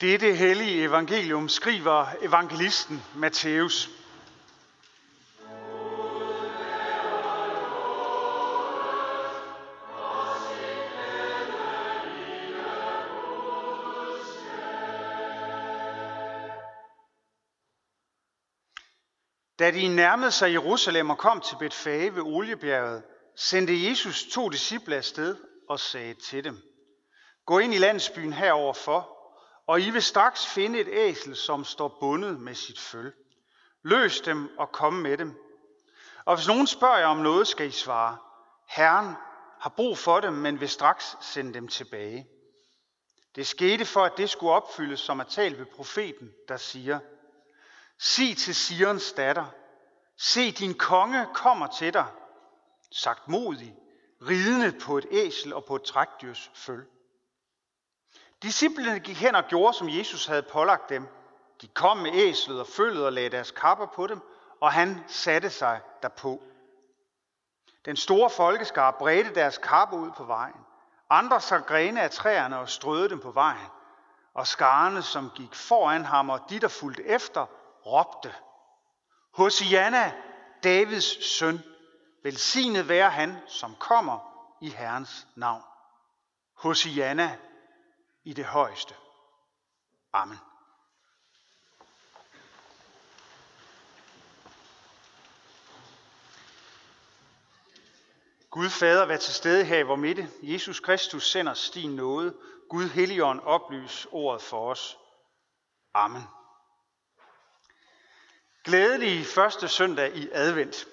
Dette hellige evangelium skriver evangelisten Matthæus. Da de nærmede sig Jerusalem og kom til Betfage ved Oliebjerget, sendte Jesus to disciple afsted og sagde til dem, Gå ind i landsbyen herover for, og I vil straks finde et æsel, som står bundet med sit føl. Løs dem og kom med dem. Og hvis nogen spørger jer om noget, skal I svare, Herren har brug for dem, men vil straks sende dem tilbage. Det skete for, at det skulle opfyldes, som er talt ved profeten, der siger, Sig til Sirens datter, se din konge kommer til dig, sagt modig, ridende på et æsel og på et trækdyrs føl. Disciplene gik hen og gjorde, som Jesus havde pålagt dem. De kom med æslet og følget og lagde deres kapper på dem, og han satte sig derpå. Den store folkeskar bredte deres kapper ud på vejen. Andre så grene af træerne og strøede dem på vejen. Og skarne, som gik foran ham, og de, der fulgte efter, råbte. Hosianna, Davids søn, velsignet være han, som kommer i Herrens navn. Hosianna i det højeste. Amen. Gud Fader, vær til stede her i vor midte. Jesus Kristus sender din nåde. Gud Helligånd oplys ordet for os. Amen. Glædelig første søndag i advent.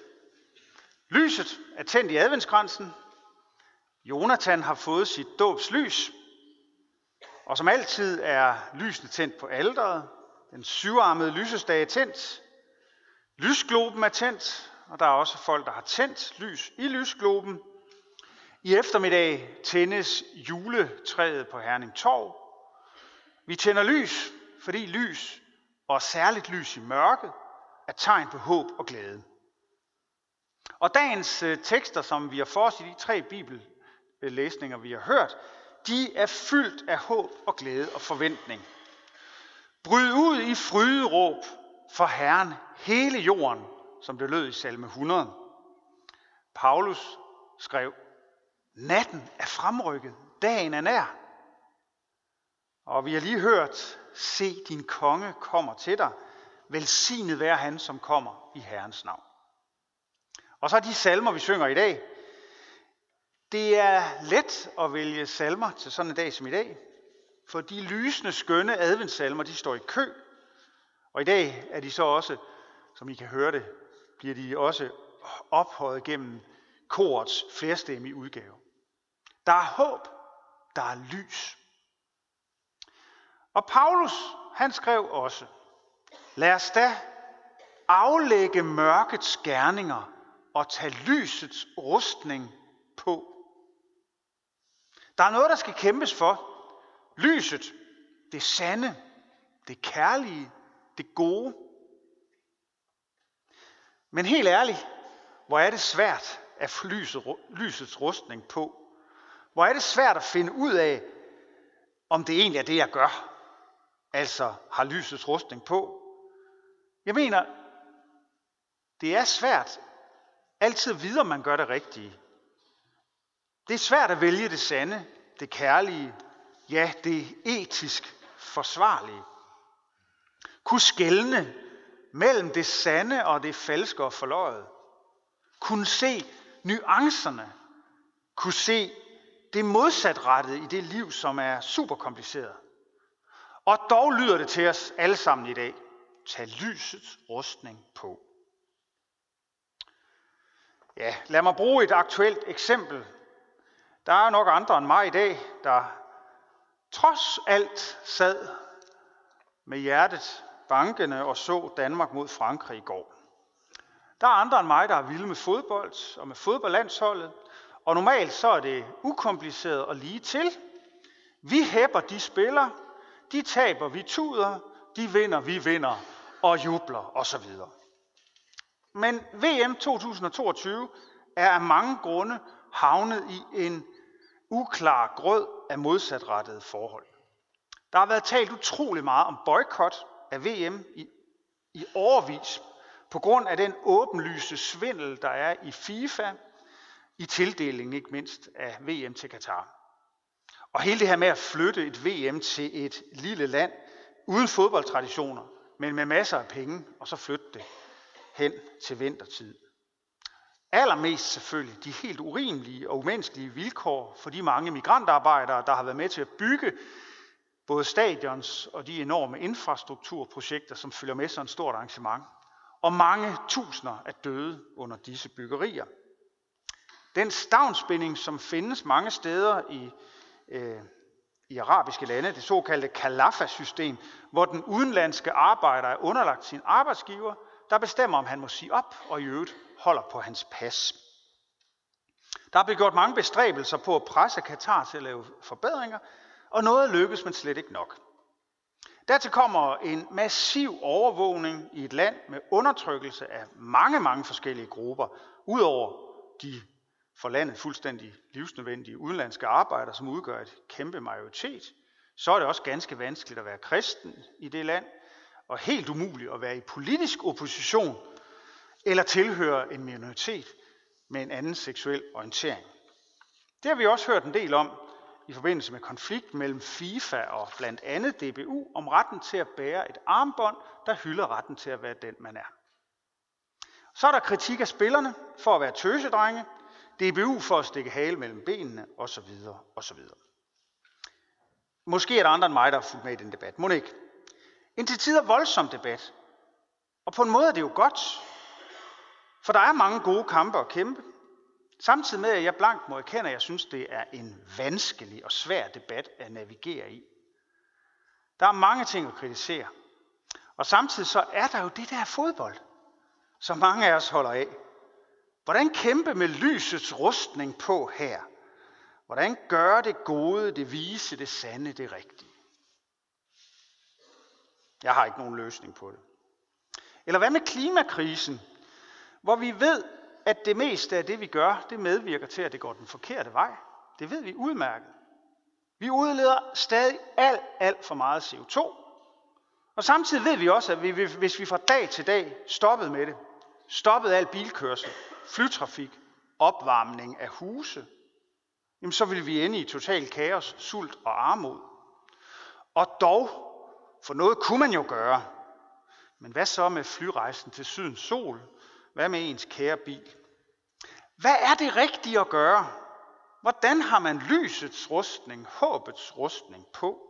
Lyset er tændt i adventskransen. Jonathan har fået sit dåbslys. Og som altid er lysene tændt på alderet. Den syvarmede lysestage er tændt. Lysgloben er tændt, og der er også folk, der har tændt lys i lysgloben. I eftermiddag tændes juletræet på Herning Torv. Vi tænder lys, fordi lys, og særligt lys i mørket, er tegn på håb og glæde. Og dagens øh, tekster, som vi har for os i de tre bibellæsninger, vi har hørt, de er fyldt af håb og glæde og forventning. Bryd ud i fryderåb for Herren hele jorden, som det lød i salme 100. Paulus skrev, natten er fremrykket, dagen er nær. Og vi har lige hørt, se din konge kommer til dig, velsignet være han, som kommer i Herrens navn. Og så er de salmer, vi synger i dag, det er let at vælge salmer til sådan en dag som i dag, for de lysende, skønne adventssalmer, de står i kø. Og i dag er de så også, som I kan høre det, bliver de også ophøjet gennem korets flerstemmige udgave. Der er håb, der er lys. Og Paulus, han skrev også, lad os da aflægge mørkets gerninger og tage lysets rustning på. Der er noget, der skal kæmpes for. Lyset, det sande, det kærlige, det gode. Men helt ærligt, hvor er det svært at få lyset, lysets rustning på. Hvor er det svært at finde ud af, om det egentlig er det, jeg gør. Altså har lysets rustning på. Jeg mener, det er svært altid at vide, om man gør det rigtige. Det er svært at vælge det sande, det kærlige, ja, det etisk forsvarlige. Kunne skælne mellem det sande og det falske og forløjet. Kunne se nuancerne. Kunne se det modsatrettede i det liv, som er super kompliceret. Og dog lyder det til os alle sammen i dag. Tag lysets rustning på. Ja, lad mig bruge et aktuelt eksempel der er nok andre end mig i dag, der trods alt sad med hjertet bankende og så Danmark mod Frankrig i går. Der er andre end mig, der er vilde med fodbold og med fodboldlandsholdet, og normalt så er det ukompliceret og lige til. Vi hæpper, de spiller, de taber, vi tuder, de vinder, vi vinder og jubler osv. Men VM 2022 er af mange grunde havnet i en uklar grød af modsatrettede forhold. Der har været talt utrolig meget om boykot af VM i, i overvis, på grund af den åbenlyse svindel, der er i FIFA, i tildelingen ikke mindst af VM til Katar. Og hele det her med at flytte et VM til et lille land uden fodboldtraditioner, men med masser af penge, og så flytte det hen til vintertid. Allermest selvfølgelig de helt urimelige og umenneskelige vilkår for de mange migrantarbejdere, der har været med til at bygge både stadions og de enorme infrastrukturprojekter, som følger med sådan et stort arrangement. Og mange tusinder er døde under disse byggerier. Den stavnspænding, som findes mange steder i, øh, i arabiske lande, det såkaldte Kalafa-system, hvor den udenlandske arbejder er underlagt sin arbejdsgiver, der bestemmer, om han må sige op og i øvrigt holder på hans pas. Der er blevet gjort mange bestræbelser på at presse Katar til at lave forbedringer, og noget lykkes, men slet ikke nok. Dertil kommer en massiv overvågning i et land med undertrykkelse af mange, mange forskellige grupper, udover de for landet fuldstændig livsnødvendige udenlandske arbejdere, som udgør et kæmpe majoritet, så er det også ganske vanskeligt at være kristen i det land, og helt umuligt at være i politisk opposition eller tilhører en minoritet med en anden seksuel orientering. Det har vi også hørt en del om i forbindelse med konflikt mellem FIFA og blandt andet DBU om retten til at bære et armbånd, der hylder retten til at være den, man er. Så er der kritik af spillerne for at være tøsedrenge, DBU for at stikke hale mellem benene osv. osv. Måske er der andre end mig, der har fulgt med i den debat. Må ikke? En til tider voldsom debat. Og på en måde er det jo godt, for der er mange gode kampe at kæmpe. Samtidig med, at jeg blankt må erkende, at jeg synes, det er en vanskelig og svær debat at navigere i. Der er mange ting at kritisere. Og samtidig så er der jo det der fodbold, som mange af os holder af. Hvordan kæmpe med lysets rustning på her? Hvordan gøre det gode, det vise, det sande, det rigtige? Jeg har ikke nogen løsning på det. Eller hvad med klimakrisen, hvor vi ved, at det meste af det, vi gør, det medvirker til, at det går den forkerte vej. Det ved vi udmærket. Vi udleder stadig alt, alt for meget CO2. Og samtidig ved vi også, at vi, hvis vi fra dag til dag stoppede med det, stoppede al bilkørsel, flytrafik, opvarmning af huse, jamen så vil vi ende i total kaos, sult og armod. Og dog, for noget kunne man jo gøre, men hvad så med flyrejsen til sydens sol? Hvad med ens kære bil? Hvad er det rigtige at gøre? Hvordan har man lysets rustning, håbets rustning på?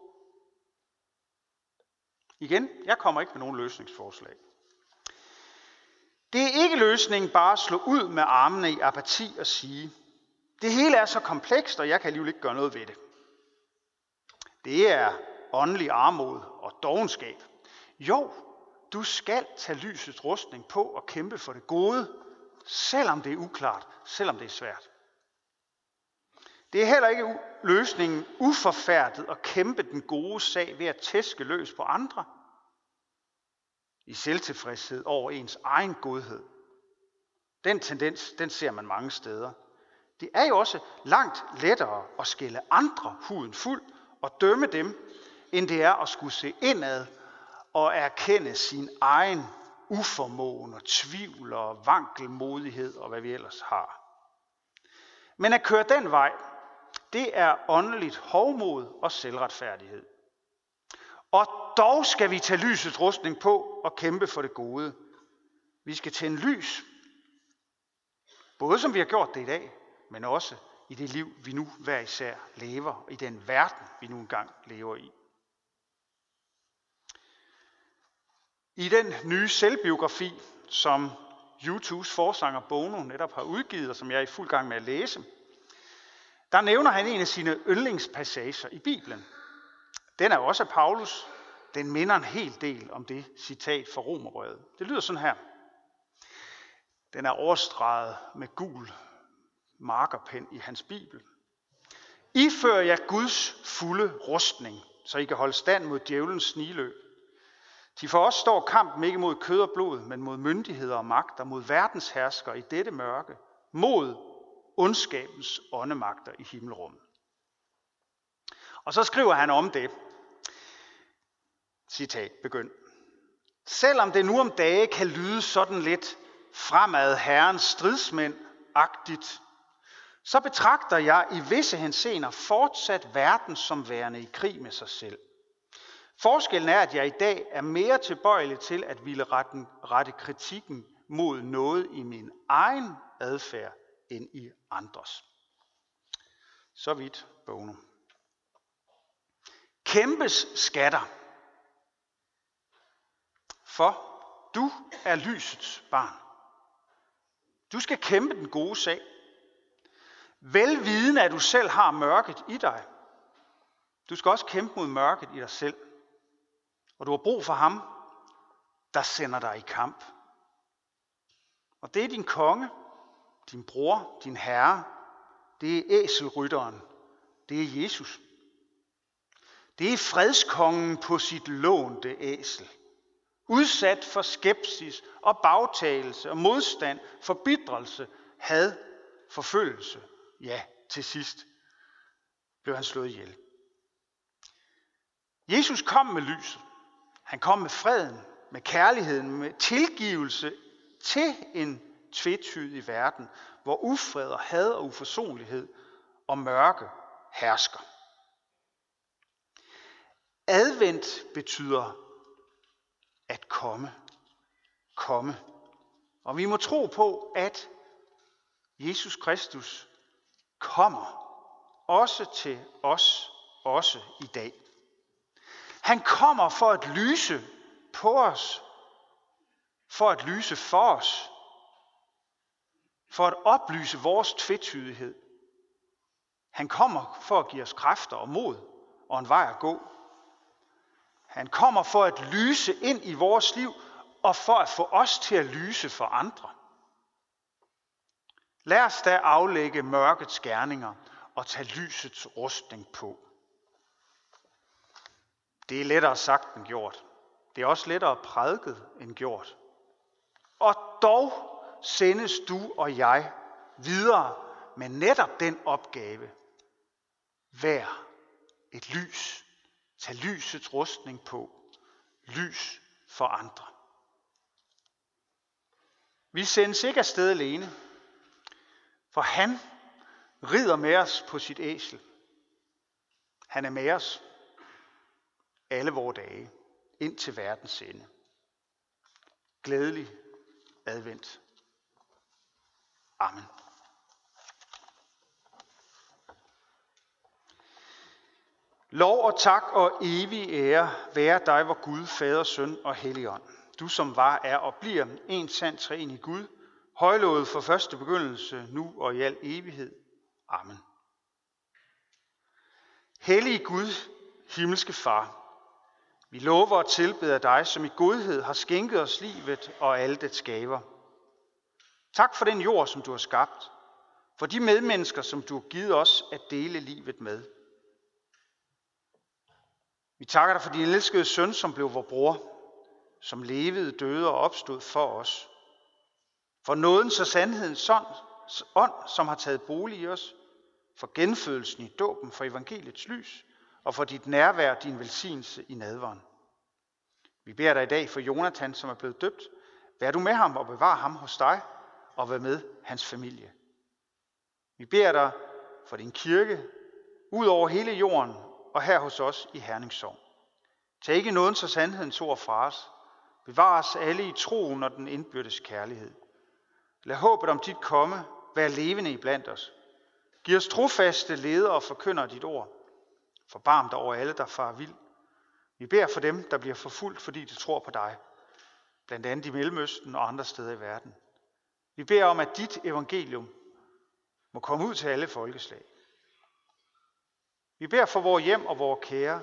Igen, jeg kommer ikke med nogen løsningsforslag. Det er ikke løsningen bare at slå ud med armene i apati og sige, det hele er så komplekst, og jeg kan alligevel ikke gøre noget ved det. Det er åndelig armod og dogenskab. Jo, du skal tage lysets rustning på og kæmpe for det gode, selvom det er uklart, selvom det er svært. Det er heller ikke løsningen uforfærdet at kæmpe den gode sag ved at tæske løs på andre – i selvtilfredshed over ens egen godhed. Den tendens, den ser man mange steder. Det er jo også langt lettere at skille andre huden fuld og dømme dem, end det er at skulle se indad og erkende sin egen uformåen og tvivl og vankelmodighed og hvad vi ellers har. Men at køre den vej, det er åndeligt hovmod og selvretfærdighed. Og dog skal vi tage lysets rustning på og kæmpe for det gode. Vi skal tænde lys, både som vi har gjort det i dag, men også i det liv, vi nu hver især lever, og i den verden, vi nu engang lever i. I den nye selvbiografi, som YouTubes forsanger Bono netop har udgivet, og som jeg er i fuld gang med at læse, der nævner han en af sine yndlingspassager i Bibelen. Den er også af Paulus, den minder en hel del om det citat fra Romerøret. Det lyder sådan her. Den er overstreget med gul markerpen i hans bibel. I fører jeg Guds fulde rustning, så I kan holde stand mod djævelens sniløb. De for os står kampen ikke mod kød og blod, men mod myndigheder og magter, mod verdenshersker i dette mørke, mod ondskabens åndemagter i himmelrummet. Og så skriver han om det. Citat begynd. Selvom det nu om dage kan lyde sådan lidt fremad herrens stridsmænd-agtigt, så betragter jeg i visse hensener fortsat verden som værende i krig med sig selv. Forskellen er, at jeg i dag er mere tilbøjelig til at ville rette, rette kritikken mod noget i min egen adfærd end i andres. Så vidt Bono. Kæmpes skatter. For du er lysets barn. Du skal kæmpe den gode sag. Velviden at du selv har mørket i dig. Du skal også kæmpe mod mørket i dig selv. Og du har brug for ham, der sender dig i kamp. Og det er din konge, din bror, din herre. Det er æselrytteren. Det er Jesus. Det er fredskongen på sit lånte æsel. Udsat for skepsis og bagtagelse og modstand, forbidrelse, had, forfølgelse. Ja, til sidst blev han slået ihjel. Jesus kom med lyset. Han kom med freden, med kærligheden, med tilgivelse til en tvetydig verden, hvor ufred og had og uforsonlighed og mørke hersker. Advent betyder at komme. Komme. Og vi må tro på, at Jesus Kristus kommer også til os, også i dag. Han kommer for at lyse på os, for at lyse for os, for at oplyse vores tvetydighed. Han kommer for at give os kræfter og mod og en vej at gå. Han kommer for at lyse ind i vores liv og for at få os til at lyse for andre. Lad os da aflægge mørkets gerninger og tage lysets rustning på. Det er lettere sagt end gjort. Det er også lettere prædiket end gjort. Og dog sendes du og jeg videre med netop den opgave. Vær et lys. Tag lysets rustning på. Lys for andre. Vi sendes ikke afsted alene, for han rider med os på sit æsel. Han er med os alle vores dage ind til verdens ende. Glædelig advent. Amen. Lov og tak og evig ære være dig, hvor Gud, Fader, Søn og Helligånd. Du som var, er og bliver en sand træen i Gud, højlovet for første begyndelse, nu og i al evighed. Amen. Hellige Gud, himmelske Far, vi lover og tilbeder dig, som i godhed har skænket os livet og alle dets gaver. Tak for den jord, som du har skabt, for de medmennesker, som du har givet os at dele livet med. Vi takker dig for din elskede søn, som blev vor bror, som levede, døde og opstod for os. For nådens og sandhedens ånd, som har taget bolig i os, for genfødelsen i dåben, for evangeliets lys, og for dit nærvær, din velsignelse i nadveren. Vi beder dig i dag for Jonathan, som er blevet døbt. Vær du med ham og bevar ham hos dig, og vær med hans familie. Vi beder dig for din kirke, ud over hele jorden og her hos os i Herningssov. Tag ikke nådens og sandhedens ord fra os. Bevar os alle i troen og den indbyrdes kærlighed. Lad håbet om dit komme være levende i blandt os. Giv os trofaste ledere og forkynder dit ord. Forbarm dig over alle, der far vild. Vi beder for dem, der bliver forfulgt, fordi de tror på dig. Blandt andet i Mellemøsten og andre steder i verden. Vi beder om, at dit evangelium må komme ud til alle folkeslag. Vi beder for vores hjem og vores kære,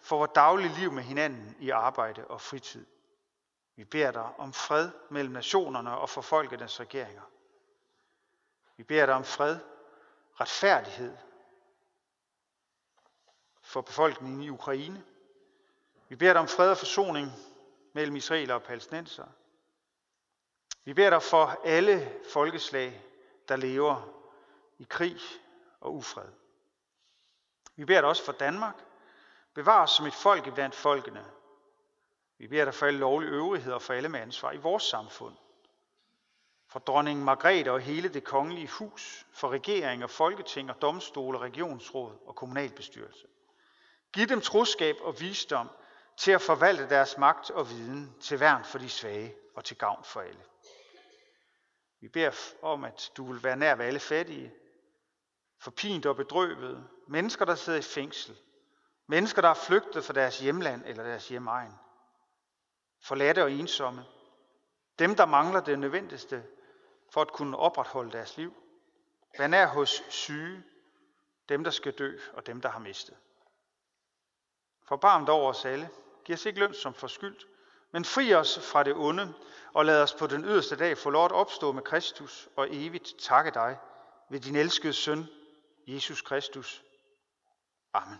for vores daglige liv med hinanden i arbejde og fritid. Vi beder dig om fred mellem nationerne og for folkenes regeringer. Vi beder dig om fred, retfærdighed for befolkningen i Ukraine. Vi beder dig om fred og forsoning mellem israeler og palæstinenser. Vi beder dig for alle folkeslag, der lever i krig og ufred. Vi beder dig også for Danmark. Bevar os som et folk blandt folkene. Vi beder dig for alle lovlige øvrigheder og for alle med ansvar i vores samfund. For dronning Margrethe og hele det kongelige hus, for regering og folketing og domstole, regionsråd og kommunalbestyrelse. Giv dem troskab og visdom til at forvalte deres magt og viden til værn for de svage og til gavn for alle. Vi beder om, at du vil være nær ved alle fattige, forpint og bedrøvede, mennesker, der sidder i fængsel, mennesker, der er flygtet fra deres hjemland eller deres hjemegn, forladte og ensomme, dem, der mangler det nødvendigste for at kunne opretholde deres liv. Vær nær hos syge, dem, der skal dø og dem, der har mistet. Forbarm over os alle. Giv os ikke løn som forskyldt, men fri os fra det onde, og lad os på den yderste dag få lov at opstå med Kristus og evigt takke dig ved din elskede søn, Jesus Kristus. Amen.